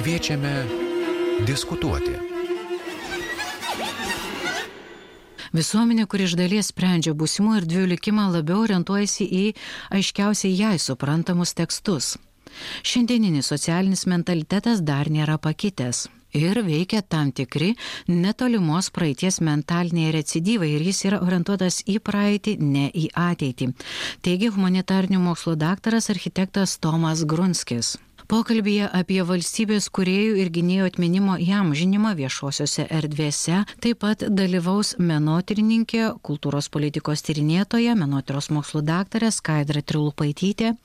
Kviečiame diskutuoti. Visuomenė, kuri iš dalies sprendžia būsimų erdvių likimą, labiau orientuojasi į aiškiausiai jai suprantamus tekstus. Šiandieninis socialinis mentalitetas dar nėra pakitęs. Ir veikia tam tikri netolimos praeities mentaliniai recidyvai ir jis yra orientuotas į praeitį, ne į ateitį. Teigia humanitarnių mokslo daktaras architektas Tomas Grunskis. Pokalbėje apie valstybės kuriejų ir gynėjų atminimo įamžinimą viešosiose erdvėse. Taip pat dalyvaus menotyrininkė, kultūros politikos tyrinėtoja, menotyros mokslo daktarė Skaidra Trilupaitytė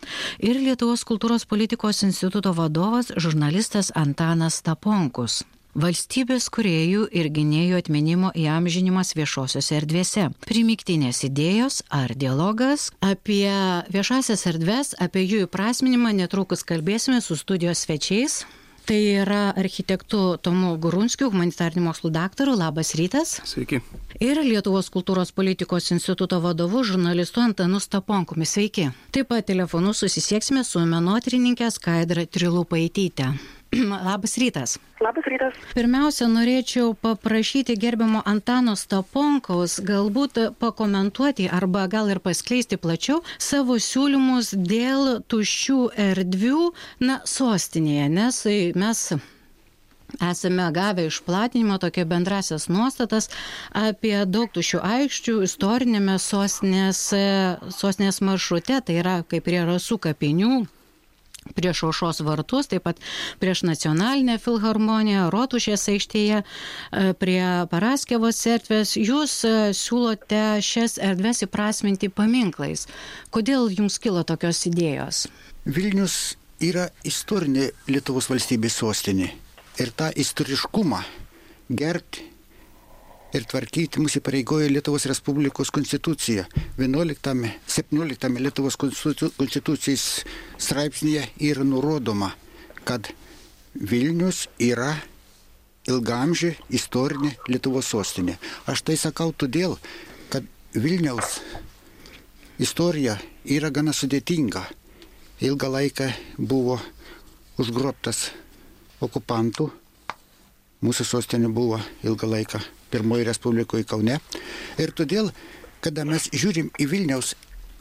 ir Lietuvos kultūros politikos instituto vadovas žurnalistas Antanas Taponkus valstybės kuriejų ir gynėjų atminimo įamžinimas viešosiose erdvėse. Primiktinės idėjos ar dialogas apie viešasias erdves, apie jų įprasminimą netrukus kalbėsime su studijos svečiais. Tai yra architektų Tomu Gurunskiu, humanitarinių mokslų daktaru. Labas rytas. Sveiki. Ir Lietuvos kultūros politikos instituto vadovu žurnalistu Antanu Staponkumi. Sveiki. Taip pat telefonu susisieksime su menotyrininkė Skaidra Trilupaitytė. Labas rytas. Labas rytas. Pirmiausia, norėčiau paprašyti gerbiamo Antano Staponkaus galbūt pakomentuoti arba gal ir paskleisti plačiau savo siūlymus dėl tuščių erdvių, na, sostinėje, nes mes esame gavę išplatinimo tokia bendrasias nuostatas apie daug tuščių aikščių istorinėme sostinės, sostinės maršrute, tai yra kaip prie rasų kapinių prieš aušos vartus, taip pat prieš nacionalinę filharmoniją, Rotušės aikštėje, e, prie Paraskevos certvės. Jūs e, siūlote šias erdves įprasminti paminklais. Kodėl jums kilo tokios idėjos? Vilnius yra istorinė Lietuvos valstybės sostinė. Ir tą istoriškumą gerti ir tvarkyti mūsų pareigoja Lietuvos Respublikos konstitucija. 11-17 Lietuvos konstitucijos straipsnėje yra nurodoma, kad Vilnius yra ilgamžė istorinė Lietuvos sostinė. Aš tai sakau todėl, kad Vilniaus istorija yra gana sudėtinga. Ilgą laiką buvo užgrobtas okupantų. Mūsų sostinė buvo ilgą laiką pirmoji Respublikoje Kaune. Ir todėl, kada mes žiūrim į Vilniaus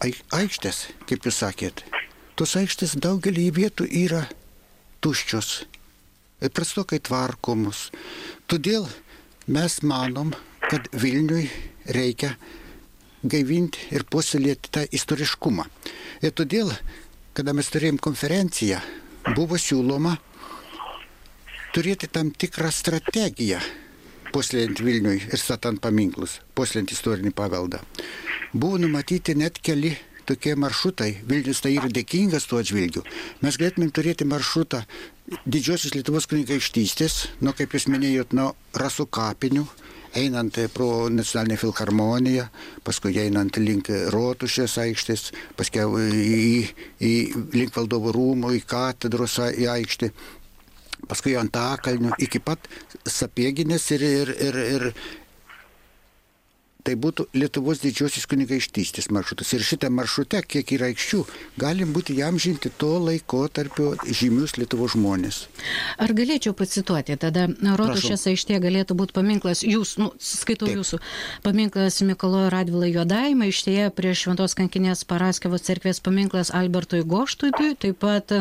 aikštės, kaip jūs sakėt, tos aikštės daugelį vietų yra tuščios prastokai tvarkomos. Todėl mes manom, kad Vilniui reikia gaivinti ir puoselėti tą istoriškumą. Ir todėl, kada mes turėjom konferenciją, buvo siūloma turėti tam tikrą strategiją puoselėjant Vilniui ir statant paminklus, puoselėjant istorinį paveldą. Buvo numatyti net keli tokie maršrutai. Vilnius tai yra dėkingas tuo atžvilgiu. Mes galėtumėm turėti maršrutą didžiosios Lietuvos kunigaikštystės, nuo, kaip jūs minėjot, nuo rasų kapinių, einant pro nacionalinę filharmoniją, paskui einant link rotušės aikštės, paskui į, į, link valdovų rūmų, į katedros į aikštę paskui Antakalnių, iki pat Sapieginės ir, ir, ir, ir tai būtų Lietuvos didžiosios kunigaikštystės maršrutas. Ir šitą maršrutę, kiek yra aikščių, galim būti jam žinti to laiko tarpio žymius Lietuvos žmonės. Ar galėčiau pacituoti, tada Rotušės aikštė galėtų būti paminklas, jūs, nu, skaitau Taip. jūsų, paminklas Mikalojo Radvilai Jodaimai, aikštėje prie Šventos kankinės Paraskevos cerkvės paminklas Albertui Goštui, taip pat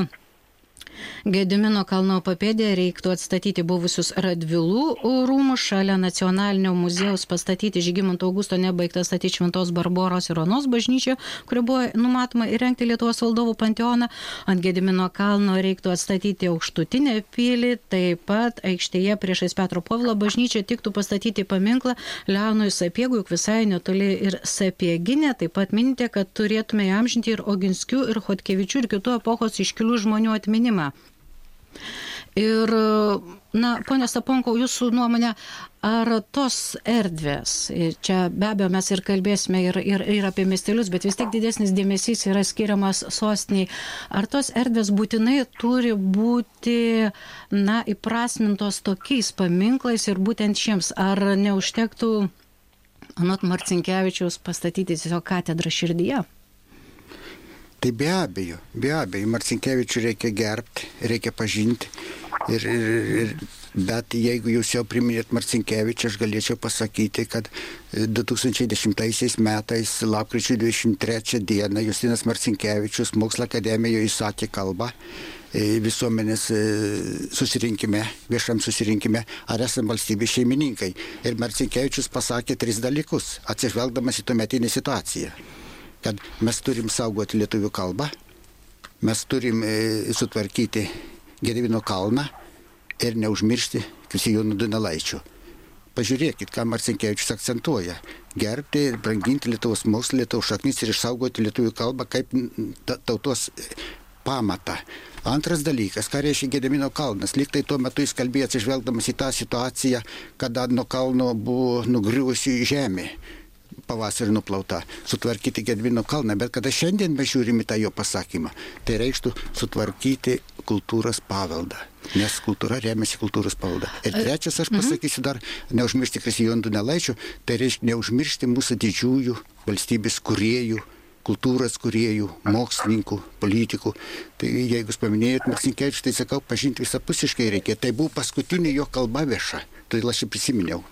Gedimino kalno papėdėje reiktų atstatyti buvusius Radvilų rūmus, šalia nacionalinio muziejaus pastatyti Žygimanto Augusto nebaigtą statyti Šventos Barboros ir Onos bažnyčią, kuri buvo numatoma įrengti Lietuvos valdovų panteoną. Ant Gedimino kalno reiktų atstatyti aukštutinę pilį, taip pat aikštėje priešais Petro Povilo bažnyčią tiktų pastatyti paminklą Leonui Sapiegui, juk visai netoli ir Sapieginė. Taip pat minite, kad turėtume įamžinti ir Oginskių, ir Hotkevičių, ir kitų epochos iškilių žmonių atminimą. Ir, na, ponė Staponko, jūsų nuomonė, ar tos erdvės, čia be abejo mes ir kalbėsime ir, ir, ir apie miestelius, bet vis tiek didesnis dėmesys yra skiriamas sostiniai, ar tos erdvės būtinai turi būti, na, įprasmintos tokiais paminklais ir būtent šiems, ar neužtektų, anot Marcinkievičiaus, pastatyti tiesiog katedrą širdyje? Tai be abejo, be abejo, Marcinkievičių reikia gerbti, reikia pažinti. Ir, ir, ir, bet jeigu jūs jau priminėt Marcinkievičią, aš galėčiau pasakyti, kad 2010 metais, lapkričio 23 dieną, Justinas Marcinkievičius mokslo akademijoje įsakė kalbą e, visuomenės e, susirinkime, viešam susirinkime, ar esame valstybės šeimininkai. Ir Marcinkievičius pasakė tris dalykus, atsižvelgdamas į tuometinę situaciją. Kad mes turim saugoti lietuvių kalbą, mes turim e, sutvarkyti Gedivino kalną ir neužmiršti Kristijonų Dunelaičių. Pažiūrėkit, ką Marcinkievičius akcentuoja. Gerbti ir branginti Lietuvos mokslą, Lietuvos šaknis ir išsaugoti lietuvių kalbą kaip tautos pamatą. Antras dalykas, ką reiškia Gedemino kalnas. Lyg tai tuo metu jis kalbėjo atsižvelgdamas į tą situaciją, kada nuo kalno buvo nugriuvusi žemė pavasarį nuplauta, sutvarkyti Gedvino kalną, bet kada šiandien mes žiūrime tą jo pasakymą, tai reikštų sutvarkyti kultūros paveldą. Nes kultūra remiasi kultūros paveldą. Ir trečias, aš mhm. pasakysiu dar, neužmiršti Kristijonų Nelaičių, tai reiškia neužmiršti mūsų didžiųjų valstybės kuriejų, kultūros kuriejų, mokslininkų, politikų. Tai jeigu jūs paminėjot Marcinkievičių, tai sakau, pažinti visapusiškai reikia. Tai buvo paskutinė jo kalba vieša todėl aš jį prisiminiau.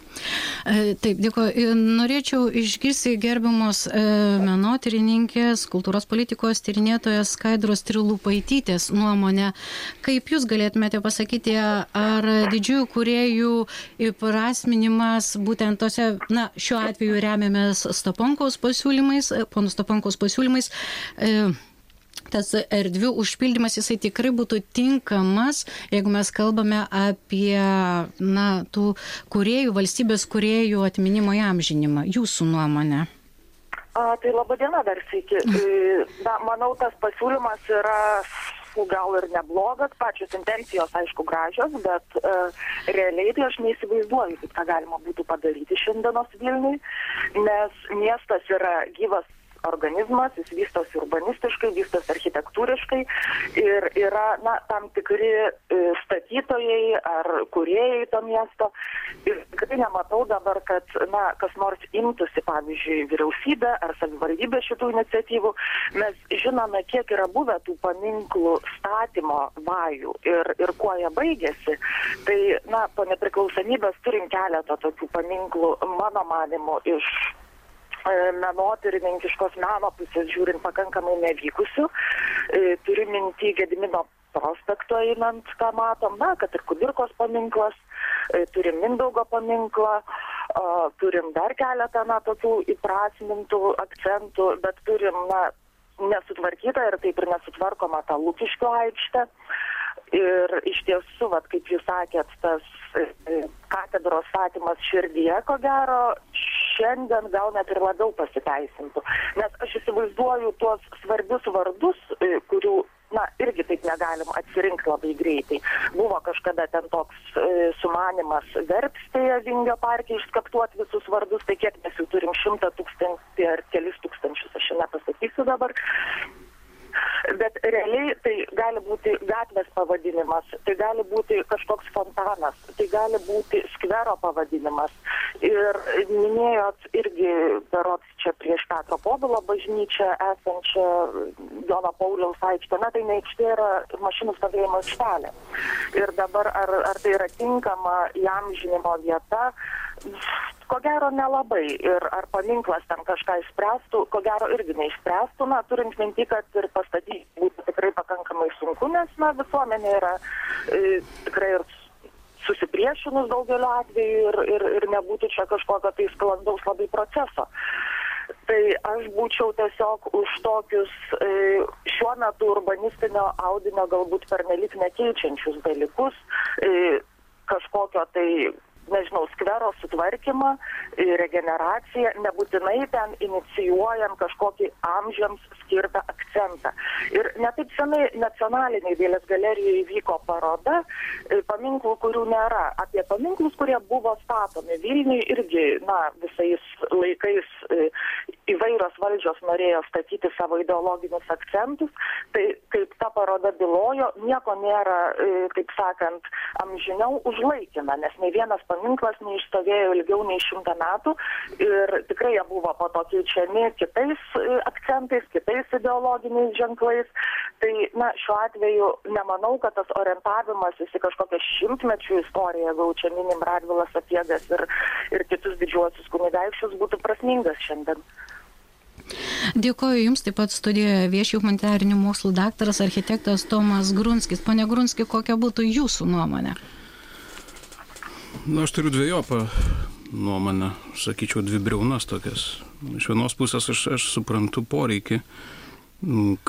E, taip, dėkuoju. Norėčiau išgirsti gerbiamos e, menotyrininkės, kultūros politikos tyrinėtojas Skaidros Trilupaitytės nuomonę. Kaip jūs galėtumėte pasakyti, ar didžiųjų kuriejų įprasminimas būtent tose, na, šiuo atveju remiamės Staponkaus pasiūlymais, ponų Staponkaus pasiūlymais, e, tas erdvių užpildymas jisai tikrai būtų tinkamas, jeigu mes kalbame apie na, tų kuriejų, valstybės kuriejų atminimo įamžinimą. Jūsų nuomonė. A, tai laba diena dar sveiki. E, na, manau, tas pasiūlymas yra gal ir neblogas, pačios intencijos, aišku, gražios, bet uh, realiai tai aš neįsivaizduoju, kaip tą galima būtų padaryti šiandienos Vilniui, nes miestas yra gyvas organizmas, jis vystosi urbanistiškai, vystosi architektūriškai ir yra na, tam tikri e, statytojai ar kuriejai to miesto. Ir tikrai nematau dabar, kad na, kas nors imtųsi, pavyzdžiui, vyriausybė ar savivaldybė šitų iniciatyvų. Mes žinome, kiek yra buvę tų paminklų statymo vajų ir, ir kuo jie baigėsi. Tai, na, po nepriklausomybės turim keletą tokių paminklų, mano manimu, iš menotyrininkiškos meno pusės žiūrint pakankamai nevykusių. E, turiu minti Gedimino prospekto einant, ką matom, na, kad ir Kudirkos paminklas, e, turim Mindaugo paminklą, turim dar keletą, na, tokių įprasmintų akcentų, bet turim, na, nesutvarkytą ir taip ir nesutvarkoma tą Lūkiškio aikštę. Ir iš tiesų, vat, kaip jūs sakėt, tas katedros statymas širdyje, ko gero, šiandien gal net ir labiau pasiteisintų. Nes aš įsivaizduoju tuos svarbius vardus, e, kurių na, irgi taip negalim atsirinkti labai greitai. Buvo kažkada ten toks e, sumanimas verpstėje Vingio parke išskaptuoti visus vardus, tai kiek mes jų turim šimtą tūkstantį ar kelis tūkstančius, aš nepasakysiu dabar bet realiai tai gali būti gatvės pavadinimas, tai gali būti kažkoks fontanas, tai gali būti skvero pavadinimas. Ir minėjot irgi, berots čia prieš Petro Povilo bažnyčią esančią Jono Pauliaus aikštę, na tai ne aikštė yra mašinų stovėjimo aikštelė. Ir dabar ar, ar tai yra tinkama jam žinimo vieta, ko gero nelabai ir ar paminklas ten kažką išspręstų, ko gero irgi neišspręstų, na, turint minti, kad ir pastatyti būtų tikrai pakankamai sunku, nes, na, visuomenė yra e, tikrai ir susipriešinus daugeliu atveju ir, ir, ir nebūtų čia kažkokio tai sklandaus labai proceso. Tai aš būčiau tiesiog už tokius e, šiuo metu urbanistinio audinio galbūt pernelik nekeičiančius dalykus, e, kažkokio tai nežinau, skvero sutvarkymą, regeneraciją, nebūtinai ten inicijuojant kažkokį amžiams skirtą akcentą. Ir netaip senai nacionaliniai dėlės galerijoje įvyko paroda e, paminklų, kurių nėra. Apie paminklus, kurie buvo statomi Vilniui irgi, na, visais laikais e, įvairios valdžios norėjo statyti savo ideologinius akcentus, tai kaip ta paroda bylojo, nieko nėra, e, taip sakant, amžiniau užlaikina, nes nei vienas paminklas neišstovėjo ilgiau nei šimtą metų ir tikrai jie buvo po to keičiami kitais e, akcentais, kitais ideologiniais ženklais. Tai, na, šiuo atveju nemanau, kad tas orientavimas į kažkokią šimtmečių istoriją, jeigu čia minim Radvilas Apiegas ir, ir kitus didžiuosius kunigaikščius, būtų prasmingas šiandien. Dėkoju Jums, taip pat studijoje vieši humanitarinių mokslų daktaras architektas Tomas Grunskis. Pone Grunski, kokia būtų Jūsų nuomonė? Na, aš turiu dviejopą nuomonę, sakyčiau, dvi briaunas tokias. Iš vienos pusės aš, aš suprantu poreikį,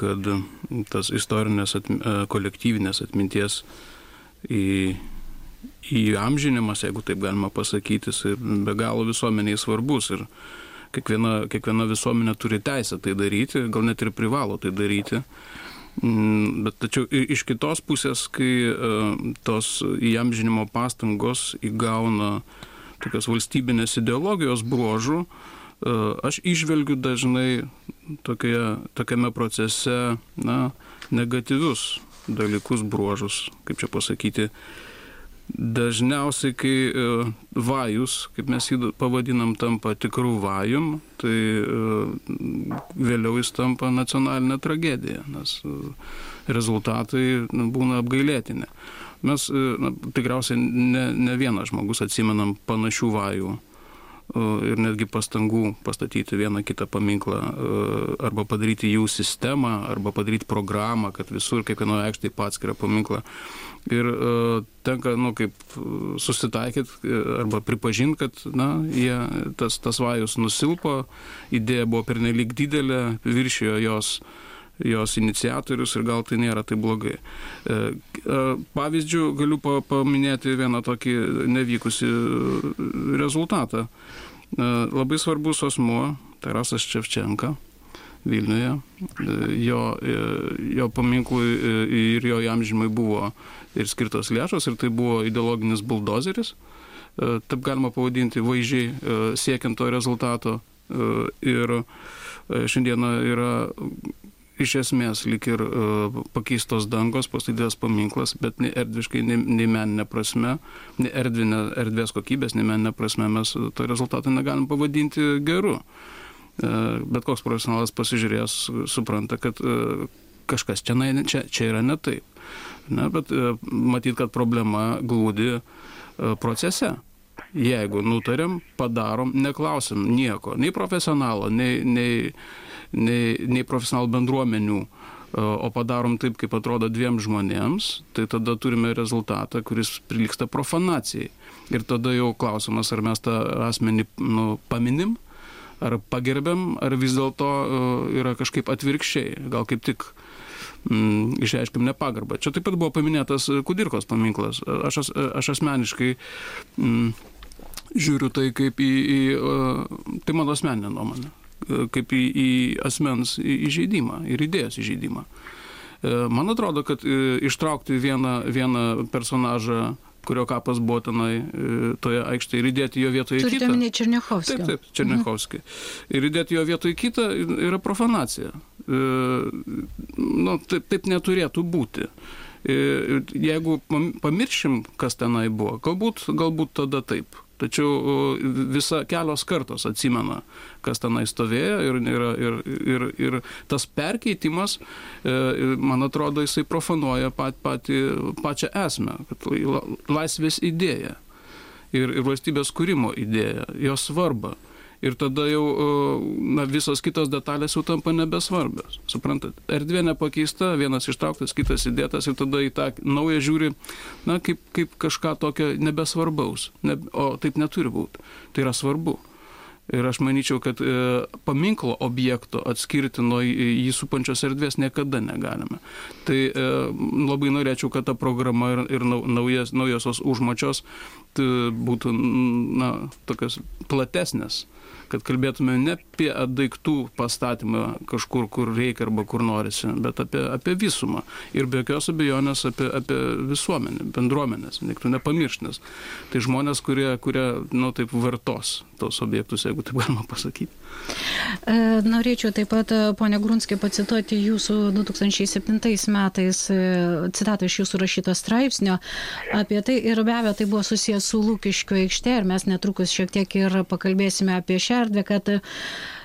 kad tas istorinės atmi, e, kolektyvinės atminties į, įamžinimas, jeigu taip galima pasakyti, ir be galo visuomeniai svarbus. Ir kiekviena, kiekviena visuomenė turi teisę tai daryti, gal net ir privalo tai daryti. Mm, bet tačiau iš kitos pusės, kai e, tos įamžinimo pastangos įgauna tokios valstybinės ideologijos bruožų, e, aš išvelgiu dažnai tokioje, tokiame procese na, negatyvius dalykus, bruožus, kaip čia pasakyti, Dažniausiai, kai e, vajus, kaip mes jį pavadinam, tampa tikrų vajum, tai e, vėliau jis tampa nacionalinė tragedija, nes e, rezultatai nu, būna apgailėtini. Mes na, tikriausiai ne, ne vienas žmogus atsimenam panašių vajų ir netgi pastangų pastatyti vieną kitą paminklą arba padaryti jų sistemą, arba padaryti programą, kad visur kiekvienoje aikštėje pats skiria paminklą. Ir tenka, nu, kaip susitaikyti arba pripažinti, kad, na, jie, tas, tas vajus nusilpo, idėja buvo pernelyg didelė, viršijo jos jos iniciatorius ir gal tai nėra tai blogai. Pavyzdžių galiu paminėti vieną tokį nevykusi rezultatą. Labai svarbus asmuo, Tarasas Čevčenka, Vilniuje. Jo, jo paminklui ir jo amžymai buvo ir skirtos lėšos, ir tai buvo ideologinis buldozeris, taip galima pavadinti vaizdžiai siekiant to rezultato. Ir šiandieną yra iš esmės lik ir pakeistos dangos, pastatytas paminklas, bet nei erdviškai, nei, nei meninė prasme, nei erdvinė, erdvės kokybės, nei meninė prasme mes to rezultato negalim pavadinti geru. Bet koks profesionalas pasižiūrėjęs supranta, kad kažkas čia, čia, čia yra ne taip. Na, bet matyt, kad problema glūdi procese. Jeigu nutarėm, padarom, neklausim nieko, nei profesionalo, nei, nei, nei, nei profesionalų bendruomenių, o padarom taip, kaip atrodo dviem žmonėms, tai tada turime rezultatą, kuris prilyksta profanacijai. Ir tada jau klausimas, ar mes tą asmenį nu, paminim, ar pagerbėm, ar vis dėlto yra kažkaip atvirkščiai, gal kaip tik mm, išreiškim nepagarbą. Čia taip pat buvo paminėtas Kudirkos paminklas. Aš, aš asmeniškai mm, žiūriu tai kaip į, į tai mano asmeninė nuomonė, kaip į, į asmens įžeidimą ir idėjos įžeidimą. Man atrodo, kad ištraukti vieną, vieną personažą kurio kapas buvo tenai toje aikštėje ir įdėti jo vietoje Turite kitą. Turite Černiachovskį. Taip, taip, Černiachovskį. Mhm. Ir įdėti jo vietoje kitą yra profanacija. Nu, taip, taip neturėtų būti. Jeigu pamiršim, kas tenai buvo, galbūt, galbūt tada taip. Tačiau visa kelios kartos atsimena, kas tenai stovėjo ir, ir, ir, ir, ir tas perkeitimas, man atrodo, jisai profanuoja pat, pati, pačią esmę, laisvės idėja ir, ir valstybės kūrimo idėja, jos svarba ir tada jau na, visos kitos detalės jau tampa nebesvarbios. Suprantat, erdvė nepakeista, vienas ištrauktas, kitas įdėtas ir tada į tą naują žiūri, na, kaip, kaip kažką tokio nebesvarbaus. Ne, o taip neturi būti. Tai yra svarbu. Ir aš manyčiau, kad e, paminklo objekto atskirti nuo jį supančios erdvės niekada negalime. Tai e, labai norėčiau, kad ta programa ir, ir naujas, naujosios užmačios būtų na, tokios platesnės kad kalbėtume ne apie daiktų pastatymą kažkur, kur reikia arba kur norisi, bet apie, apie visumą. Ir be jokios abejonės apie, apie visuomenę, bendruomenės, reiktų nepamiršti, nes tai žmonės, kurie, kurie nu, taip vartos tos objektus, jeigu taip galima pasakyti. E, norėčiau taip pat, e, ponia Grunskė, pacituoti jūsų 2007 metais e, citatą iš jūsų rašyto straipsnio apie tai ir be abejo tai buvo susijęs su Lūkiškio aikšte ir mes netrukus šiek tiek ir pakalbėsime apie šią erdvę, kad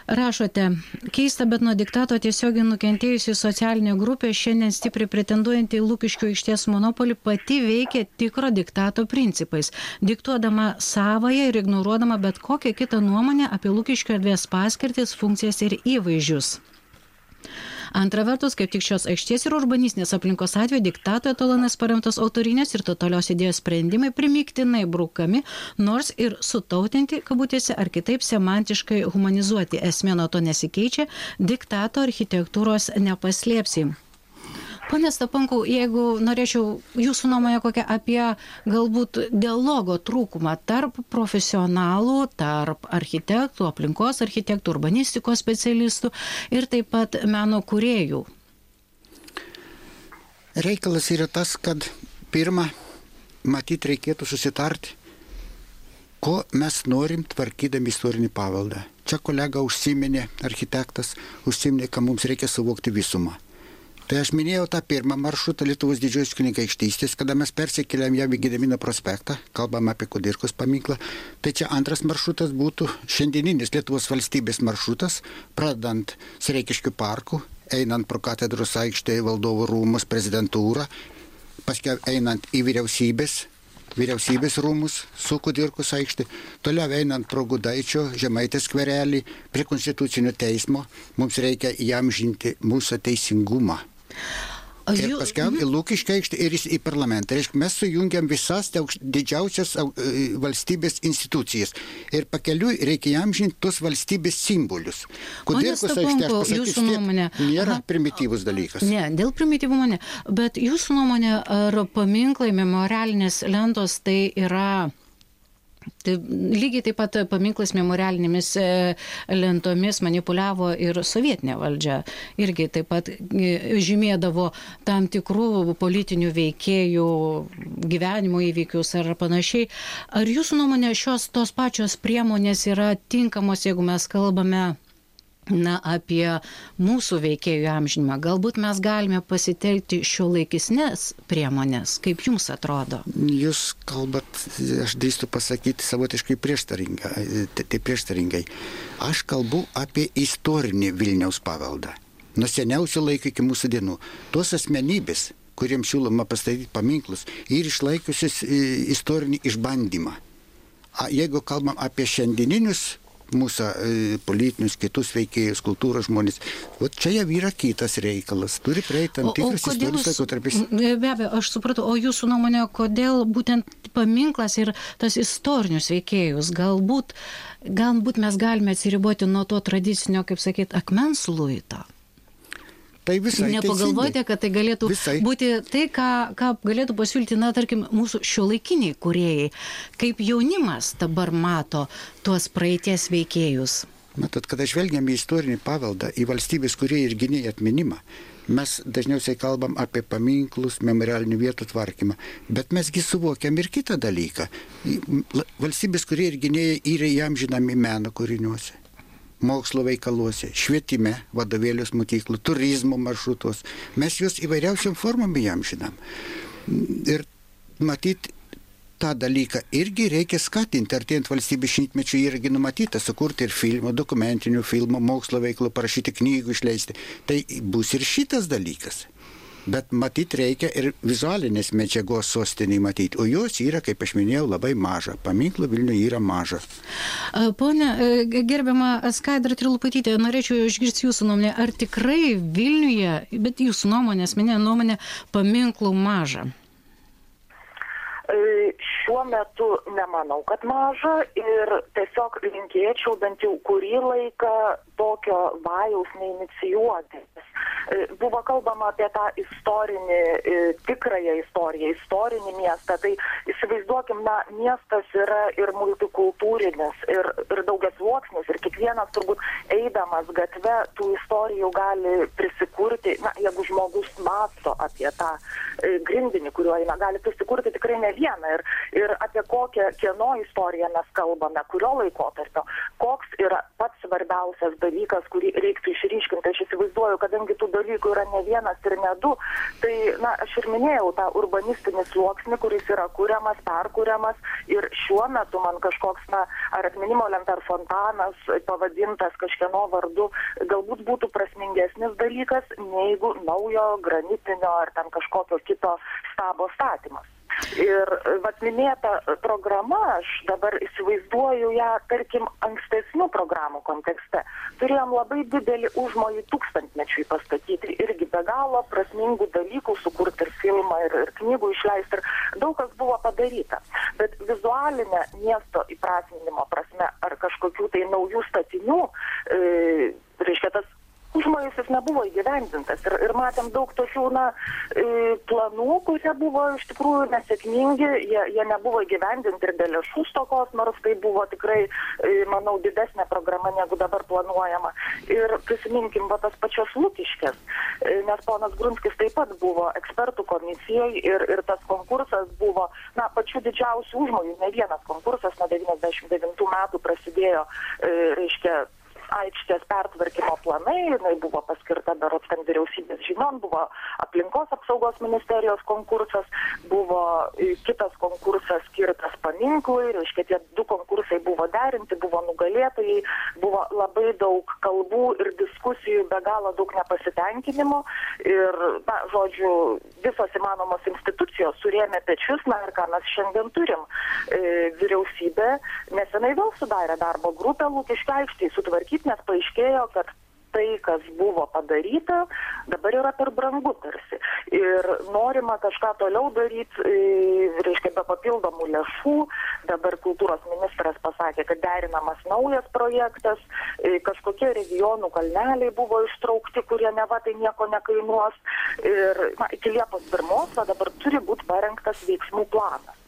Rašote, keista, bet nuo diktato tiesiogiai nukentėjusi socialinė grupė šiandien stipriai pretenduojanti į Lūkiškių aikštės monopolį pati veikia tikro diktato principais, diktuodama savoje ir ignoruodama bet kokią kitą nuomonę apie Lūkiškių erdvės paskirtis, funkcijas ir įvaizdžius. Antra vertus, kaip tik šios aikštės ir urbanistinės aplinkos atveju diktato etalonas paremtos autorinės ir totalios idėjos sprendimai primiktinai brukami, nors ir sutautinti, kabutėse, ar kitaip semantiškai humanizuoti. Esmė nuo to nesikeičia, diktato architektūros nepaslėpsi. Pone Stapankau, jeigu norėčiau jūsų nuomonę kokią apie galbūt dialogo trūkumą tarp profesionalų, tarp architektų, aplinkos architektų, urbanistikos specialistų ir taip pat meno kuriejų. Reikalas yra tas, kad pirmą, matyt, reikėtų susitarti, ko mes norim tvarkydami istorinį paveldą. Čia kolega užsiminė, architektas užsiminė, kad mums reikia suvokti visumą. Tai aš minėjau tą pirmą maršrutą Lietuvos didžiosios kunigaikštystės, kada mes persikeliam ją į Gedemino prospektą, kalbam apie Kudirkos paminklą. Tai čia antras maršrutas būtų šiandieninis Lietuvos valstybės maršrutas, pradant Sreikiškių parku, einant pro katedros aikštę į valdovų rūmus, prezidentūrą, paskui einant į vyriausybės vyriausybės rūmus su Kudirkos aikštė, toliau einant pro Gudaičio žemaitės skverelį prie konstitucinio teismo, mums reikia jam žinti mūsų teisingumą. Ir paskiau į Lūkišką aikštę ir į parlamentą. Reiškia, mes sujungiam visas didžiausias e, valstybės institucijas. Ir pakeliui reikia jam žinti tos valstybės simbolius. Kudirkos aikštė, aš pasakysiu, nuomonė, nėra Aha. primityvus dalykas. Ne, dėl primityvumo ne. Bet jūsų nuomonė, ar paminklai, memorialinės lentos tai yra Tai lygiai taip pat paminklas memorialinėmis e, lentomis manipuliavo ir sovietinė valdžia. Irgi taip pat e, žymėdavo tam tikrų politinių veikėjų gyvenimo įvykius ar panašiai. Ar jūsų nuomonė šios tos pačios priemonės yra tinkamos, jeigu mes kalbame na, apie mūsų veikėjų amžinimą. Galbūt mes galime pasitelkti šio laikisnės priemonės, kaip jums atrodo? Jūs kalbat, aš drįstu pasakyti savotiškai prieštaringai. Tai prieštaringai. Aš kalbu apie istorinį Vilniaus paveldą. Nuo seniausių laikų iki mūsų dienų. Tos asmenybės, kuriems siūloma pastatyti paminklus ir išlaikiusius e, istorinį išbandymą. Jeigu kalbam apie šiandieninius mūsų e, politinius, kitus veikėjus, kultūros žmonės. O čia jau yra kitas reikalas. Turi prieiti tam tikras istorinis laikotarpis. Be abejo, aš supratau, o jūsų nuomonė, kodėl būtent paminklas ir tas istorinius veikėjus, galbūt, galbūt mes galime atsiriboti nuo to tradicinio, kaip sakyt, akmens luito. Tai visai. Nepagalvojate, kad tai galėtų visai. būti tai, ką, ką galėtų pasiūlyti, na, tarkim, mūsų šiuolaikiniai kuriejai, kaip jaunimas dabar mato tuos praeities veikėjus. Matot, kada žvelgiame į istorinį paveldą, į valstybės, kurie ir gynėjai atminimą, mes dažniausiai kalbam apie paminklus, memorialinių vietų tvarkymą, bet mesgi suvokiam ir kitą dalyką. Valstybės, kurie ir gynėjai yra jam žinomi meno kūriniuose mokslo veikaluose, švietime, vadovėlius mokyklų, turizmo maršrutos. Mes juos įvairiausiam formom jam žinom. Ir matyti tą dalyką irgi reikia skatinti, artėjant valstybės šimtmečių irgi numatyta sukurti ir filmų, dokumentinių filmų, mokslo veiklų, parašyti knygų, išleisti. Tai bus ir šitas dalykas bet matyt reikia ir vizualinės medžiagos sostiniai matyti, o jos yra, kaip aš minėjau, labai maža. Paminklų Vilniuje yra maža. Pone, gerbiama Skaidra Trilupatytė, norėčiau išgirsti jūsų nuomonę, ar tikrai Vilniuje, bet jūsų nuomonės, minėjo nuomonė, paminklų maža? E, šiuo metu nemanau, kad maža ir tiesiog linkėčiau bent jau kurį laiką tokio vajaus neinicijuoti. E, buvo kalbama apie tą istorinį, e, tikrąją istoriją, istorinį miestą. Tai įsivaizduokim, na, miestas yra ir multikultūrinis, ir, ir daugias sluoksnis, ir kiekvienas turbūt eidamas gatve tų istorijų gali prisikurti, na, apie tą e, grindinį, kuriuo eina, gali prisikurti tikrai ne vieną. Ir, ir apie kokią kieno istoriją mes kalbame, kurio laikotarpio, pats svarbiausias dalykas, kurį reiktų išryškinti. Aš įsivaizduoju, kadangi tų dalykų yra ne vienas ir ne du, tai, na, aš ir minėjau tą urbanistinį sluoksnį, kuris yra kuriamas, perkuriamas ir šiuo metu man kažkoks, na, ar atminimo lenta, ar fontanas pavadintas kažkieno vardu, galbūt būtų prasmingesnis dalykas, neigu naujo granitinio ar ten kažkokio kito stabo statymas. Ir vat minėta programa, aš dabar įsivaizduoju ją, tarkim, ankstesnių programų kontekste. Turėjom labai didelį užmojį tūkstantmečiui pastatyti, irgi be galo prasmingų dalykų sukurti ir filmą, ir, ir knygų išleisti, ir daug kas buvo padaryta. Bet vizualinė miesto įprasminimo prasme ar kažkokių tai naujų statinių, e, užmojus jis nebuvo įgyvendintas. Ir, ir matėm daug tokių na, e, planų, kurie buvo iš tikrųjų nesėkmingi, jie, jie nebuvo įgyvendinti ir dėl lėšų stokos, nors tai buvo tikrai, e, manau, didesnė programa negu dabar planuojama. Ir prisiminkim va tas pačios lūkiškės, e, nes ponas Grunskis taip pat buvo ekspertų komisijoje ir, ir tas konkursas buvo, na, pačių didžiausių užmojų, ne vienas konkursas nuo 99 metų prasidėjo, reiškia, aikštės pertvarkymo planai, jinai buvo paskirta berots ten vyriausybės žinion, buvo aplinkos apsaugos ministerijos konkursas, buvo e, kitas konkursas skirtas paminklui, reiškia tie du konkursai buvo derinti, buvo nugalėtojai, buvo labai daug kalbų ir diskusijų, be galo daug nepasitenkinimo ir, na, žodžiu, visos įmanomos institucijos surėmė pečius, na ir ką mes šiandien turim. E, vyriausybė nesenai vėl sudarė darbo grupę Lūkiškio aikštėje sutvarkyti nes paaiškėjo, kad tai, kas buvo padaryta, dabar yra per brangu tarsi. Ir norima kažką toliau daryti, e, reiškia, be papildomų lėšų. Dabar kultūros ministras pasakė, kad derinamas naujas projektas, e, kažkokie regionų kalneliai buvo ištraukti, kurie neva tai nieko nekainuos. Ir na, iki Liepos pirmos, dabar turi būti parengtas veiksmų planas.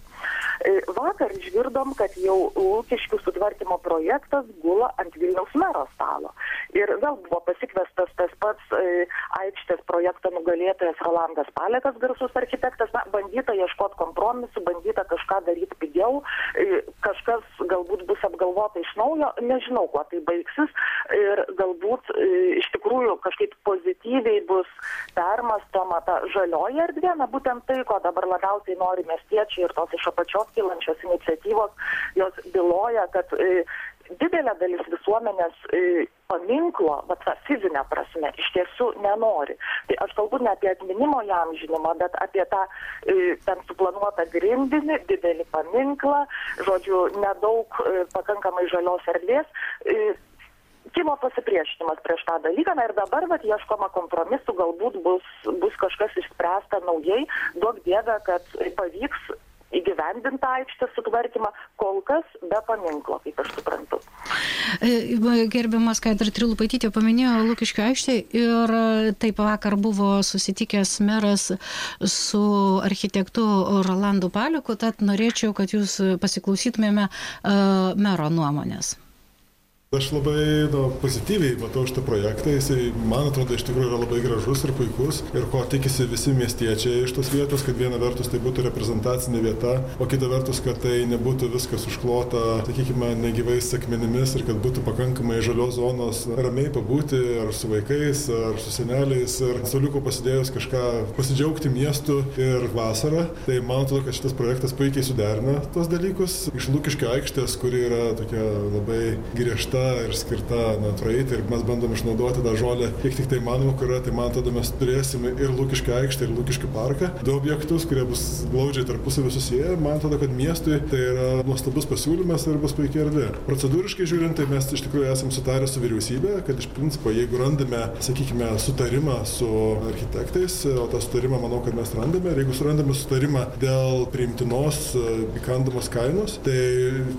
E, vakar išgirdom, kad jau Lūkiškių sutvarkymo projektas gula ant Vilniaus mero stalo. Ir vėl buvo pasikvestas tas pats e, aikštės projekto nugalėtojas Rolandas Palekas, garsus architektas. Na, bandyta ieškoti kompromisų, bandyta kažką daryti pigiau, e, galbūt bus apgalvota iš naujo, nežinau, kuo tai baigsis. Ir galbūt e, iš tikrųjų kažkaip pozityviai bus permastoma ta žalioji erdvė, na būtent tai, ko dabar labiausiai nori miestiečiai ir tos iš apačios kylančios iniciatyvos, jos byloja, kad e, didelė dalis visuomenės e, paminklo, va tą fizinę prasme, iš tiesų nenori. Tai aš kalbu ne apie atminimo jam žinimą, bet apie tą e, ten suplanuotą grindinį, didelį paminklą, žodžiu, nedaug pakankamai žalios erdvės kilo pasipriešinimas prieš tą dalyką na ir dabar vat ieškoma kompromisų galbūt bus bus kažkas išspręsta naujai duok dieve kad pavyks įgyvendint tą aikštės sutvarkymą, kol kas be paminklo, kaip aš suprantu. E, gerbiamas Kaidra Trilupaitytė paminėjo Lukiškio aikštę ir taip vakar buvo susitikęs meras su architektu Rolandu Paliuku, tad norėčiau, kad jūs pasiklausytumėme uh, mero nuomonės. Aš labai nu, pozityviai matau šitą projektą, jisai man atrodo iš tikrųjų yra labai gražus ir puikus ir ko tikisi visi miestiečiai iš tos vietos, kad viena vertus tai būtų reprezentacinė vieta, o kita vertus, kad tai nebūtų viskas užklota, sakykime, negyvais akmenimis ir kad būtų pakankamai žalios zonos ramiai pabūti ar su vaikais, ar su seneliais ir soliuko pasidėjus kažką pasidžiaugti miestu ir vasarą. Tai man atrodo, kad šitas projektas puikiai suderina tos dalykus. Iš Lūkiškio aikštės, kuri yra tokia labai griežta vieta ir skirta na, praeiti ir mes bandom išnaudoti tą žolę kiek tik tai manoma, kur yra, tai man atrodo mes turėsime ir Lūkišką aikštę, ir Lūkišką parką, du objektus, kurie bus glaudžiai tarpusavį susiję. Man atrodo, kad miestui tai yra nuostabus pasiūlymas ir bus puikiai erdvė. Procedūriškai žiūrint, tai mes iš tikrųjų esame sutarę su vyriausybė, kad iš principo, jeigu randame, sakykime, sutarimą su architektais, o tą sutarimą manau, kad mes randame, ir jeigu surandame sutarimą dėl priimtinos įkandamos kainos, tai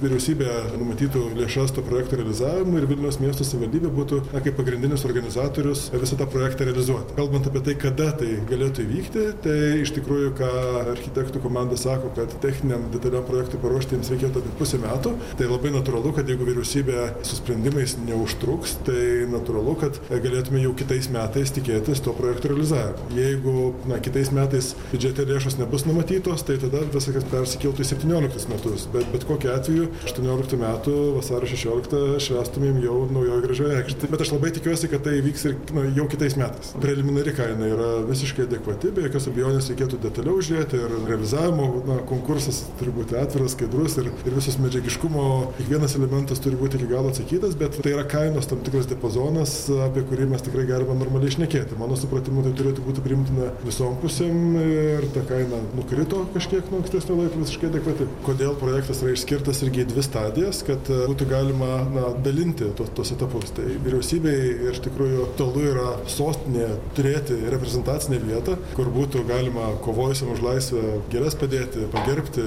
vyriausybė numatytų lėšas to projekto realizavimui ir Vilnius miesto savivaldybė būtų na, kaip pagrindinis organizatorius visą tą projektą realizuoti. Kalbant apie tai, kada tai galėtų įvykti, tai iš tikrųjų, ką architektų komanda sako, kad techniniam detaliam projektui paruošti jiems reikėtų apie pusę metų, tai labai natūralu, kad jeigu vyriausybė su sprendimais neužtruks, tai natūralu, kad galėtume jau kitais metais tikėtis to projekto realizavimo. Jeigu na, kitais metais biudžete lėšos nebus numatytos, tai tada viskas persikiltų į 17 metus. Bet bet kokiu atveju 18 metų vasario 16 švestumėm jau naujoje gražioje aikštėje. Bet aš labai tikiuosi, kad tai vyks ir na, jau kitais metais. Preliminari kaina yra visiškai adekvati, be jokios abejonės reikėtų detaliau žiūrėti ir realizavimo na, konkursas turi būti atviras, skaidrus ir, ir visos medžiagiškumo, kiekvienas elementas turi būti iki galo atsakytas, bet tai yra kainos tam tikras diapazonas, apie kurį mes tikrai galime normaliai išnekėti. Mano supratimu, tai turėtų būti priimtina visom pusėm ir ta kaina nukrito kažkiek nuo ankstesnio laiko visiškai adekvati. Kodėl projektas yra išskirtas irgi dvi stadijas, kad būtų galima na, dalinti tos, tos etapus. Tai vyriausybei iš tikrųjų tolu yra sostinė turėti reprezentacinę vietą, kur būtų galima kovojusiam už laisvę geras padėti, pagerbti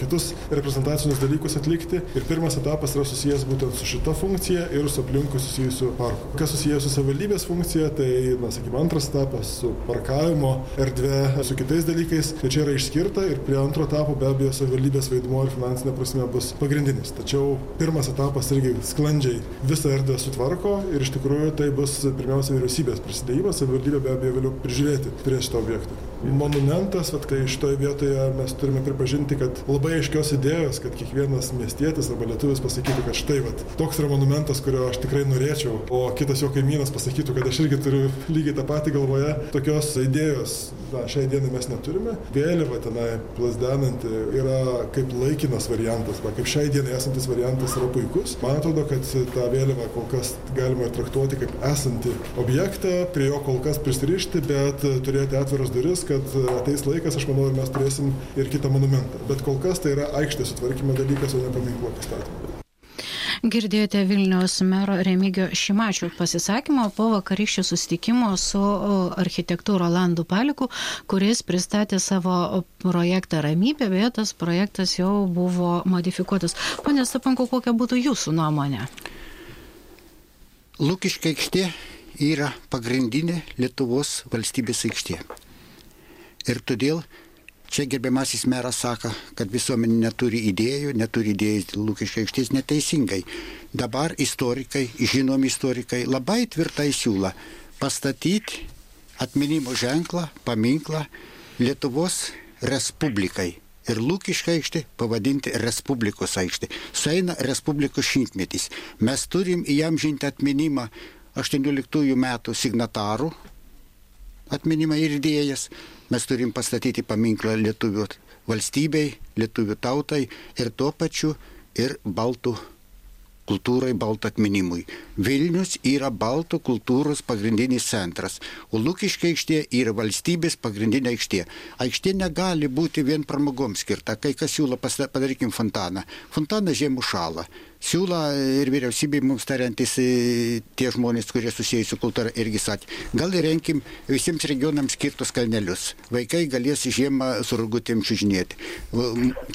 kitus reprezentacinius dalykus atlikti. Ir pirmas etapas yra susijęs būtent su šita funkcija ir su aplinkui susijusiu parku. Kas susijęs su savivaldybės funkcija, tai, na, sakykime, antras etapas su parkavimo erdvė, su kitais dalykais. Tai čia yra išskirta ir prie antro etapo be abejo savivaldybės vaidmuo ir finansinė prasme bus pagrindinis. Tačiau pirmas etapas irgi sklandžiai visą erdvę sutvarko ir iš tikrųjų tai bus pirmiausia vyriausybės prisidėjimas, savivaldybė be abejo vėliau prižiūrėti turės šitą objektą. Monumentas, vat, tai šitoje vietoje mes turime pripažinti, kad labai aiškios idėjos, kad kiekvienas miestietis arba lietuvis pasakytų, kad štai vat, toks yra monumentas, kurio aš tikrai norėčiau, o kitas jo kaimynas pasakytų, kad aš irgi turiu lygiai tą patį galvoje, tokios idėjos na, šiai dienai mes neturime. Vėliava tenai plasdenanti yra kaip laikinas variantas, va, kaip šiai dienai esantis variantas yra puikus. Man atrodo, kad tą vėliavą kol kas galima traktuoti kaip esantį objektą, prie jo kol kas prisirišti, bet turėti atviras duris, kad ateis laikas, aš manau, ir mes turėsim ir kitą monumentą. Bet kol kas tai yra aikštės sutvarkymo dalykas, o ne paminklo pastatymas. Girdėjote Vilniaus mero Remigio Šimačių pasisakymą po vakarykščio sustikimo su architektu Rolandu Paliku, kuris pristatė savo projektą Ramybė, bet tas projektas jau buvo modifikuotas. Pone Stapanko, kokia būtų jūsų nuomonė? Lūkiškai aikštė yra pagrindinė Lietuvos valstybės aikštė. Ir todėl Čia gerbiamasis meras sako, kad visuomenė neturi idėjų, neturi idėjų lūkesčio aikštės neteisingai. Dabar istorikai, žinomi istorikai labai tvirtai siūlo pastatyti atminimo ženklą, paminklą Lietuvos Respublikai. Ir Lūkišką aikštę pavadinti Respublikos aikštė. Sueina Respublikos šimtmetis. Mes turim įamžinti atminimą 18 metų signatarų atminimą ir idėjas. Mes turim pastatyti paminklą lietuvių valstybei, lietuvių tautai ir tuo pačiu ir baltų kultūrai, baltų atminimui. Vilnius yra baltų kultūros pagrindinis centras, o Lukiškė aikštė yra valstybės pagrindinė aikštė. Aikštė negali būti vien pramogom skirta, kai kas siūlo padarykim fontaną. Fontanas žiemų šalą siūlo ir vyriausybei mums tariantis tie žmonės, kurie susijęs su kultūra, irgi sakė, gal įrenkim visiems regionams skirtus kalnelius. Vaikai galės žiemą su rugutėm čiužinėti.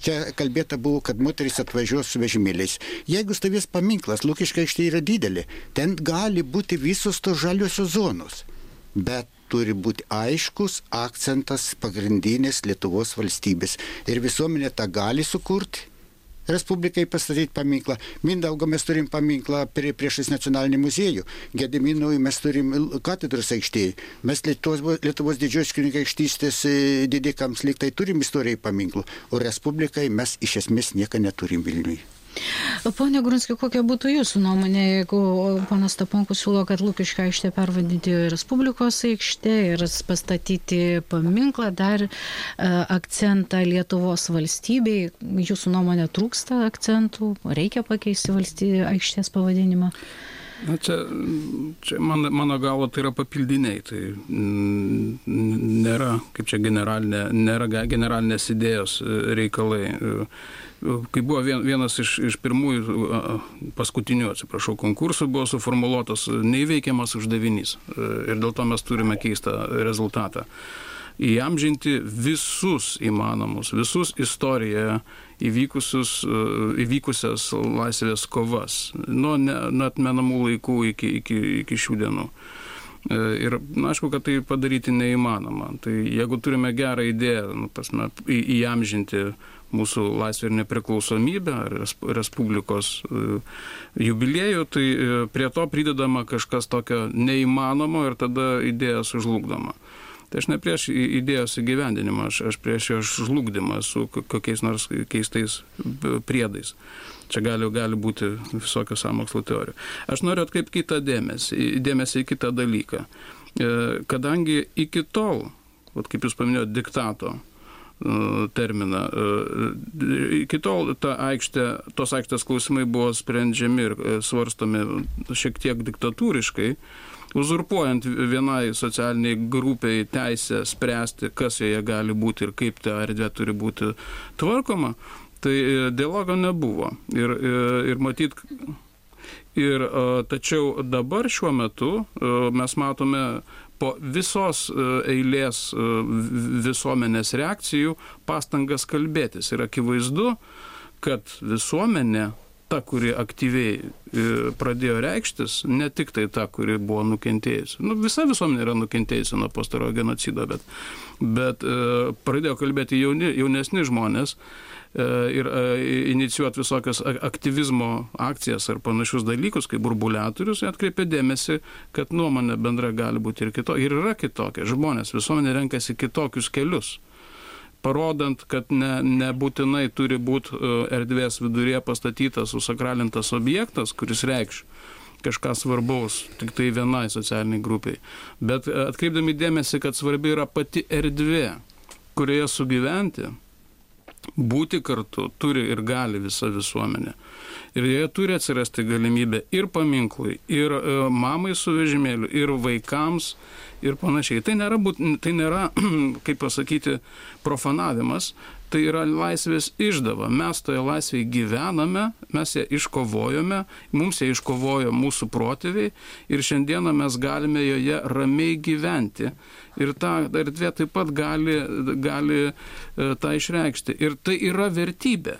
Čia kalbėta buvo, kad moteris atvažiuos su vežimėliais. Jeigu stovės paminklas, Lukiškai aikštė yra didelė, ten gali būti visos tos žaliosios zonos. Bet turi būti aiškus akcentas pagrindinės Lietuvos valstybės. Ir visuomenė tą gali sukurti Respublikai pastatyti paminklą. Mindaugo mes turim paminklą prie, priešais nacionalinį muziejų. Gediminui mes turim katedros aikštėje. Mes Lietuvos, Lietuvos didžiosios kunigaikštystės e, didikams liktai turim istorijai paminklų. O Respublikai mes iš esmės nieko neturim Vilniui. Pone Grunski, kokia būtų jūsų nuomonė, jeigu panas Taponkus siūlo, kad Lukišką aikštę pervadinti Respublikos aikštė ir pastatyti paminklą, dar e, akcentą Lietuvos valstybei, jūsų nuomonė trūksta akcentų, reikia pakeisti valstybė aikštės pavadinimą? Na, čia, čia man, mano galvo tai yra papildiniai, tai nėra, kaip čia generalinė, nėra generalinės idėjos e, reikalai kai buvo vienas iš, iš pirmųjų, paskutinių, atsiprašau, konkursų, buvo suformuoluotas neįveikiamas uždavinys ir dėl to mes turime keistą rezultatą. Įamžinti visus įmanomus, visus istorijoje įvykusius, įvykusias laisvės kovas, nuo atmenamų laikų iki, iki, iki šių dienų. Ir na, aišku, kad tai padaryti neįmanoma. Tai jeigu turime gerą idėją, nu, pasme, į, įamžinti mūsų laisvę ir nepriklausomybę, Respublikos e, jubiliejų, tai e, prie to pridedama kažkas tokio neįmanomo ir tada idėja sužlugdoma. Tai aš ne prieš idėjos įgyvendinimą, aš, aš prieš jo žlugdymą su kokiais nors keistais priedais. Čia gali, gali būti visokių samokslo teorijų. Aš noriu atkreipti kitą dėmesį, dėmesį į kitą dalyką. E, kadangi iki tol, vat, kaip jūs paminėjote, diktato E, terminą. E, iki tol ta aikštė, tos aikštės klausimai buvo sprendžiami ir e, svarstomi šiek tiek diktatūriškai, uzurpuojant vienai socialiniai grupiai teisę spręsti, kas joje gali būti ir kaip ta erdvė turi būti tvarkoma, tai dialogo nebuvo. Ir, ir, ir matyt, Ir, tačiau dabar šiuo metu mes matome po visos e, eilės e, visuomenės reakcijų pastangas kalbėtis. Ir akivaizdu, kad visuomenė, ta, kuri aktyviai e, pradėjo reikštis, ne tik tai ta, kuri buvo nukentėjusi. Nu, visa visuomenė yra nukentėjusi nuo pastarojo genocido, bet, bet pradėjo kalbėti jauni, jaunesni žmonės ir e, inicijuoti visokias aktyvizmo akcijas ar panašius dalykus, kaip burbuliatorius, atkreipia dėmesį, kad nuomonė bendra gali būti ir kitokia. Ir yra kitokia. Žmonės, visuomenė renkasi kitokius kelius parodant, kad ne, nebūtinai turi būti e, erdvės vidurėje pastatytas susakralintas objektas, kuris reikš kažką svarbaus tik tai vienai socialiniai grupiai. Bet atkreipdami dėmesį, kad svarbi yra pati erdvė, kurioje sugyventi, būti kartu turi ir gali visa visuomenė. Ir joje turi atsirasti galimybė ir paminklui, ir e, mamai su vežimėliu, ir vaikams, ir panašiai. Tai nėra, būt, tai nėra kaip pasakyti, profanavimas, tai yra laisvės išdava. Mes toje laisvėje gyvename, mes ją iškovojome, mums ją iškovojo mūsų protėviai ir šiandieną mes galime joje ramiai gyventi. Ir ta erdvė taip pat gali, gali e, tą išreikšti. Ir tai yra vertybė.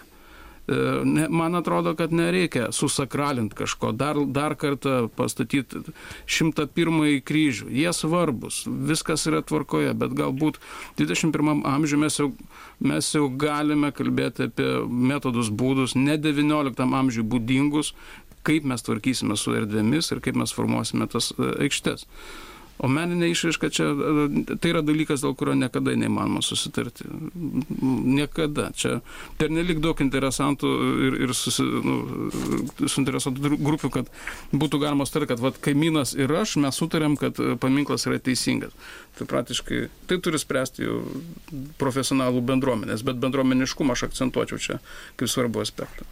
E, man atrodo, kad nereikia susakralinti kažko, dar, dar kartą pastatyti 101 kryžių. Jie svarbus, viskas yra tvarkoje, bet galbūt 21 amžiuje mes jau, mes jau galime kalbėti apie metodus, būdus, ne 19 amžiui būdingus, kaip mes tvarkysime su erdvėmis ir kaip mes formuosime tas e, aikštes. O meninė išraiška čia, tai yra dalykas, dėl kurio niekada neįmanoma susitarti. Niekada. Čia pernelik daug interesantų ir, ir susi, nu, suinteresuotų grupių, kad būtų galima sutarti, kad vat, kaimynas ir aš, mes sutarėm, kad paminklas yra teisingas. Tai praktiškai tai turi spręsti jau profesionalų bendruomenės, bet bendruomeniškumą aš akcentuočiau čia kaip svarbu aspektą.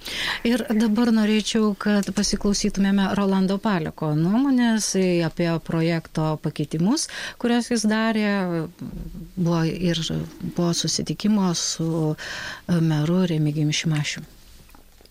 Ir dabar norėčiau, kad pasiklausytumėme Rolando Paleko nuomonės apie projekto pakeitimus, kurias jis darė. Buvo ir buvo susitikimo su meru Remigijim Šimašiu.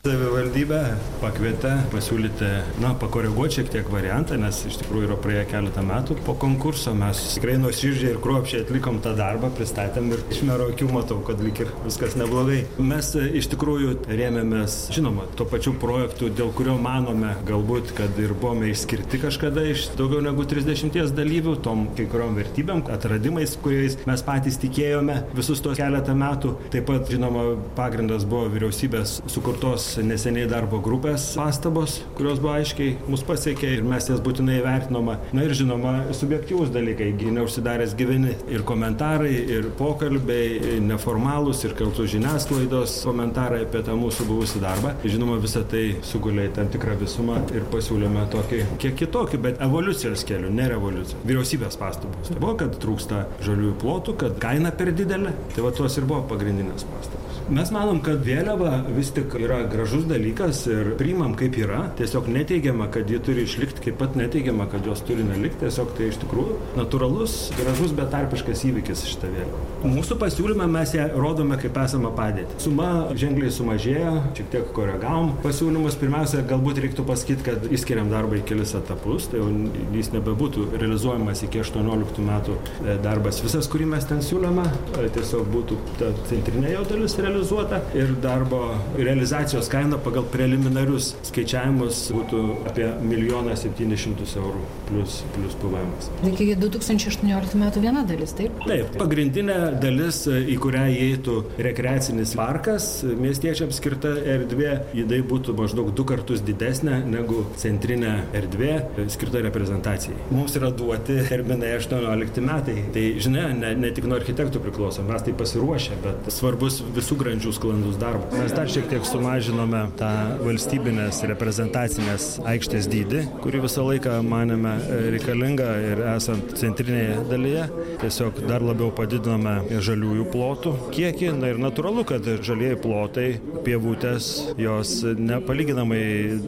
Savivaldybė pakvietė pasiūlyti, na, pakoreguoti šiek tiek variantą, nes iš tikrųjų yra praėję keletą metų po konkurso. Mes tikrai nuoširdžiai ir kruopšiai atlikom tą darbą, pristatėm ir iš mero akių matau, kad lik ir viskas neblogai. Mes e, iš tikrųjų rėmėmės, žinoma, tuo pačiu projektu, dėl kurio manome galbūt, kad ir buvome išskirti kažkada iš daugiau negu 30 dalyvių, tom kai kuriuom vertybėm, atradimais, kuriais mes patys tikėjome visus tos keletą metų. Taip pat, žinoma, pagrindas buvo vyriausybės sukurtos neseniai darbo grupės pastabos, kurios buvo aiškiai mus pasiekė ir mes jas būtinai vertinoma. Na ir žinoma, subjektyvūs dalykai, neužsidaręs gyveni ir komentarai, ir pokalbiai, neformalūs, ir kartu žiniasklaidos komentarai apie tą mūsų buvusį darbą. Žinoma, visą tai sugulė tam tikrą visumą ir pasiūlėme tokį kiek kitokį, bet evoliucijos kelių, ne revoliucijos. Vyriausybės pastabos. Tai buvo, kad trūksta žaliųjų plotų, kad kaina per didelė. Tai va tuos ir buvo pagrindinės pastabos. Mes manom, kad vėliava vis tik yra gražus dalykas ir priimam kaip yra. Tiesiog neteigiama, kad ji turi išlikti, kaip pat neteigiama, kad jos turi nelikti. Tiesiog tai iš tikrųjų natūralus, gražus, betarpiškas įvykis šitą vėliavą. Mūsų pasiūlymą mes ją rodome kaip esamą padėtį. Suma ženkliai sumažėjo, šiek tiek koregavom pasiūlymus. Pirmiausia, galbūt reiktų pasakyti, kad įskiriam darbą į kelis etapus, tai jau jis nebebūtų realizuojamas iki 18 metų e, darbas visas, kurį mes ten siūlome, e, tiesiog būtų ta centrinė jo dalis realizuota ir darbo realizacijos kaina pagal preliminarius skaičiavimus būtų apie 1 700 eurų plus, plus PVM. Iki 2018 metų viena dalis, taip? Taip, pagrindinė dalis, į kurią įeitų rekreacinis parkas, miestiečiams skirta erdvė, jinai būtų maždaug du kartus didesnė negu centrinė erdvė skirta reprezentacijai. Mums yra duoti terminai 18 metai. Tai žinai, ne, ne tik nuo architektų priklauso, mes tai pasiruošę, bet svarbus visų grandžių sklandus darbas. Mes dar šiek tiek sumažinome tą valstybinės reprezentacinės aikštės dydį, kurį visą laiką manėme e, reikalinga ir esant centrinėje dalyje. Tiesiog dar labiau padidinome žaliųjų plotų kiekį. Na ir natūralu, kad žalieji plotai, pievutės, jos nepalyginamai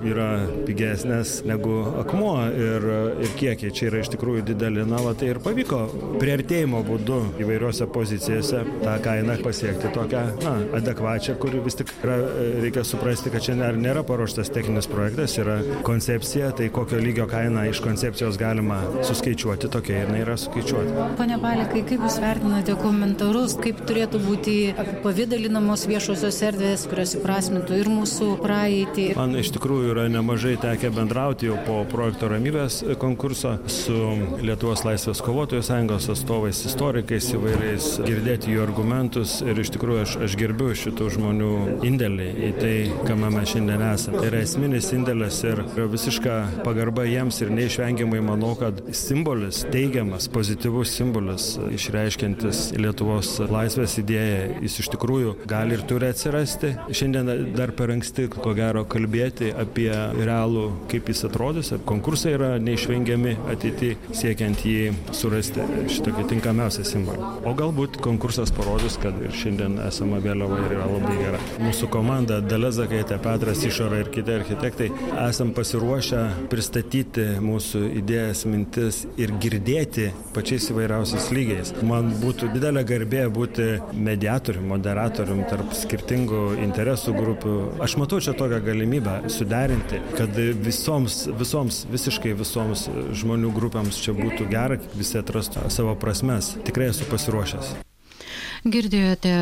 yra pigesnės negu akmuo ir, ir kiekiai čia yra iš tikrųjų dideli. Na, va, tai ir pavyko prieartėjimo būdu įvairiose pozicijose tą kainą pasiekti tokią na, adekvačią, kuri vis tik yra, reikia suprasti, kad čia nėra paruoštas techninis projektas, yra koncepcija, tai kokio lygio kainą iš koncepcijos galima suskaičiuoti, tokia jinai yra suskaičiuota. Pone Balikai, kaip Jūs vertinate komentarus, kaip turėtų būti apipavydalinamos viešosios erdvės, kurios įprasmintų ir mūsų praeitį? Man iš tikrųjų yra nemažai tekę bendrauti jau po projekto ramybės konkurso su Lietuvos laisvės kovotojų sąjungos atstovais, istorikais įvairiais, girdėti jų argumentus ir iš tikrųjų aš, aš gerbiu šitų žmonių indėlį į tai, kame mes šiandien esame. Tai yra esminis indėlis ir visiška pagarba jiems ir neišvengiamai manau, kad simbolis, teigiamas, pozityvus simbolis, išreiškiantis Lietuvos laisvės idėją, jis iš tikrųjų gali ir turi atsirasti. Šiandien dar per anksti, ko gero, kalbėti apie realų, kaip jis atrodys. Konkursai yra neišvengiami ateityje, siekiant jį surasti šitokį tinkamiausią simbolį. O galbūt konkursas parodys, kad ir šiandien esama vėliava yra labai gera. Mūsų komanda, Dalia Zakaitė, Petras Išora ir kiti architektai, esam pasiruošę pristatyti mūsų idėjas, mintis ir girdėti pačiais įvairiausiais lygiais. Man būtų didelė garbė būti mediatorium, moderatorium tarp skirtingų interesų grupių. Aš matau čia tokią galimybę suderinti, kad visoms, visoms, visiškai visoms žmonių grupėms čia būtų gera, visi atrastų savo prasmes. Tikrai esu pasiruošęs. Girdėjote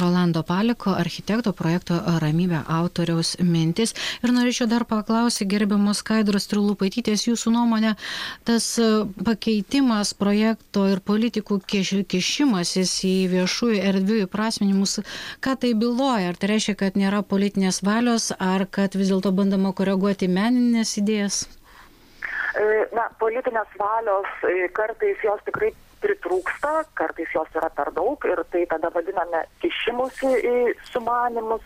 Rolando Paliko, architekto projekto Ramybė autoriaus mintis. Ir norėčiau dar paklausyti, gerbiamos Skaidros Trilupaitytės, jūsų nuomonė, tas pakeitimas projekto ir politikų kišimasis į viešųjų erdvių įprasminimus, ką tai byloja? Ar tai reiškia, kad nėra politinės valios, ar kad vis dėlto bandoma koreguoti meninės idėjas? Na, politinės valios kartais jos tikrai pritrūksta, kartais jos yra per daug ir tai tada vadiname kišimusi į sumanimus.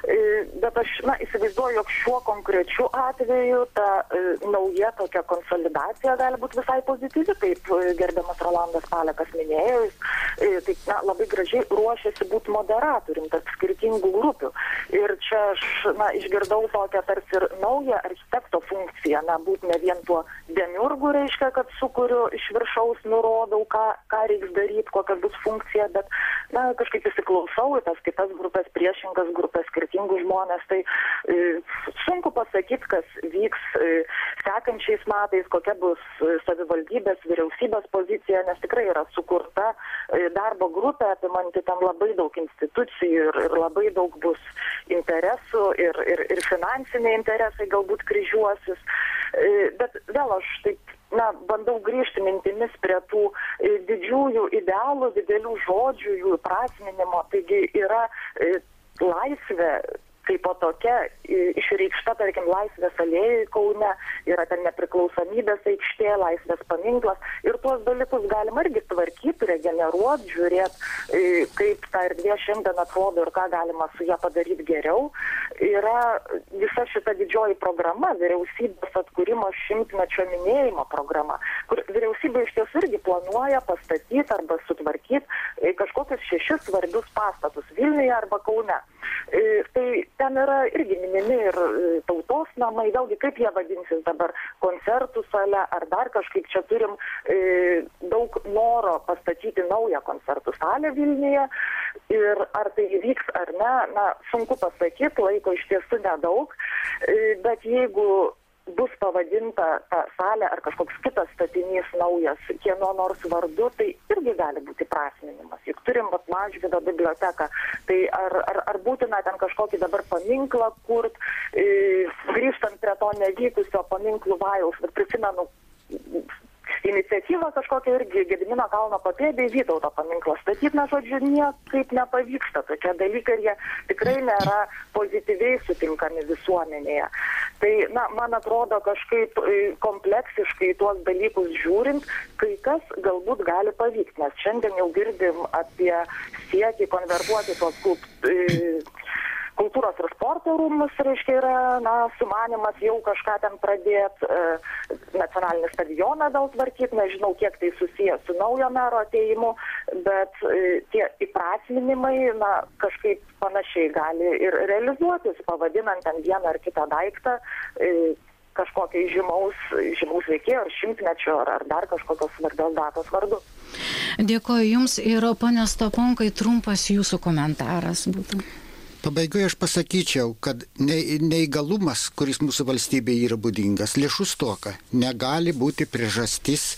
Bet aš na, įsivaizduoju, jog šiuo konkrečiu atveju ta e, nauja tokia konsolidacija gali būti visai pozityvi, kaip gerbiamas Rolandas Palekas minėjo, jis e, taip, na, labai gražiai ruošiasi būti moderatorium tarp skirtingų grupių. Ir čia aš na, išgirdau tokią tarsi ir naują architekto funkciją, na, būti ne vien tuo demiurgu, reiškia, kad sukuriu iš viršaus, nurodau, ką, ką reiks daryti, kokia bus funkcija, bet na, kažkaip įsiklausau į tas kitas grupės, priešingas grupės, skirtingus žmonės. Tai e, sunku pasakyti, kas vyks e, sekančiais metais, kokia bus e, savivaldybės, vyriausybės pozicija, nes tikrai yra sukurta darbo grupė, apimanti tam labai daug institucijų ir, ir labai daug bus interesų ir, ir, ir finansiniai interesai galbūt kryžiuosis. Bet vėl aš taip na, bandau grįžti mintimis prie tų didžiųjų idealų, didelių žodžių, jų įprasminimo. Taigi yra e, laisvė kaip po tokia išreikšta, tarkim, Laisvės alėjai Kaune, yra ten nepriklausomybės aikštė, Laisvės paminklas ir tuos dalykus galima irgi tvarkyti, regeneruoti, žiūrėti, kaip ta erdvė šiandien atrodo ir ką galima su ją padaryti geriau. Yra visa šita didžioji programa, vyriausybės atkūrimo šimtmečio minėjimo programa, kur vyriausybė iš tiesų irgi planuoja pastatyti arba sutvarkyti kažkokius šešis svarbius pastatus Vilniuje arba Kaune. Tai ten yra irgi minimi ir tautos namai, vėlgi kaip jie vadinsis dabar, koncertų sale ar dar kažkaip? Čia turim e, daug noro pastatyti naują koncertų salę Vilniuje. Ir ar tai įvyks ar ne, na, sunku pasakyti, laiko iš tiesų nedaug, e, bet jeigu bus pavadinta ta salė ar kažkoks kitas statinys naujas kieno nors vardu, tai irgi gali būti prasminimas. Juk turim vat Mažvido biblioteką, tai ar, ar, ar būtina ten kažkokį dabar paminklą kurt, e, grįžtant prie to nevykusio paminklų vajaus, bet prisimenu iniciatyva kažkokia irgi Gedimino kalno papėdė Vytauto paminklą statyti, na, žodžiu, niekaip nepavyksta tokie dalykai ir jie tikrai nėra pozityviai sutinkami visuomenėje. Tai, na, man atrodo, kažkaip kompleksiškai tuos dalykus žiūrint, kai kas galbūt gali pavykti, nes šiandien jau girdim apie siekį konvertuoti tuos kulp, kultūros ir sporto rūmus, reiškia, yra na, sumanimas jau kažką ten pradėti, e, nacionalinį stadioną gal tvarkyti, nežinau, kiek tai susijęs su naujo mero ateimu, bet e, tie įprasminimai, na, kažkaip panašiai gali ir realizuotis, pavadinant ten vieną ar kitą daiktą. E, kažkokio žymaus, žymaus veikėjo ar šimtmečio ar, ar dar kažkokios svarbios datos vardu. Dėkoju Jums ir ponė Staponkai, trumpas Jūsų komentaras būtų. Pabaigoje aš pasakyčiau, kad neįgalumas, kuris mūsų valstybėje yra būdingas, lėšų stoka, negali būti priežastis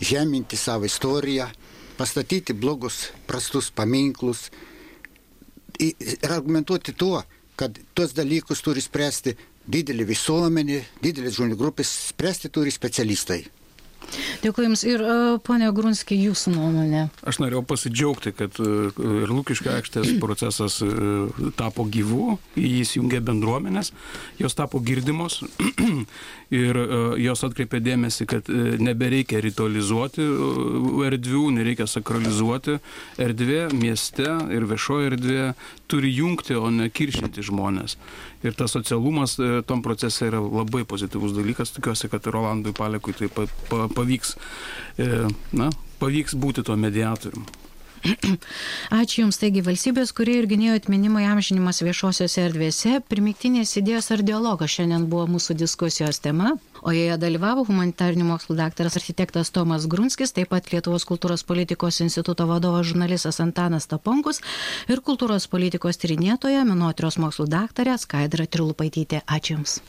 žeminti savo istoriją, pastatyti blogus, prastus paminklus ir argumentuoti tuo, kad tuos dalykus turi spręsti didelė visuomenė, didelės žmonių grupės, spręsti turi specialistai. Dėkui Jums ir ponia Grunski, Jūsų nuomonė. Aš norėjau pasidžiaugti, kad ir Lūkiškio aikštės procesas tapo gyvu, jis jungia bendruomenės, jos tapo girdimos ir jos atkreipė dėmesį, kad nebereikia ritualizuoti erdvių, nereikia sakralizuoti. Erdvė mieste ir viešoje erdvė turi jungti, o ne kiršinti žmonės. Ir tas socialumas tom procese yra labai pozityvus dalykas. Tikiuosi, kad Rolandui Palekui tai pa, pa, pavyks, na, pavyks būti tuo mediatoriumi. Ačiū Jums, taigi valstybės, kurie ir gynėjo atminimo įamžinimas viešosiose erdvėse, primiktinės idėjos ar dialogas šiandien buvo mūsų diskusijos tema, o joje dalyvavo humanitarinių mokslų daktaras architektas Tomas Grunskis, taip pat Lietuvos kultūros politikos instituto vadovas žurnalistas Antanas Taponkus ir kultūros politikos tyrinėtoja, menotyros mokslų daktarė Skaidra Trilupaitytė. Ačiū Jums.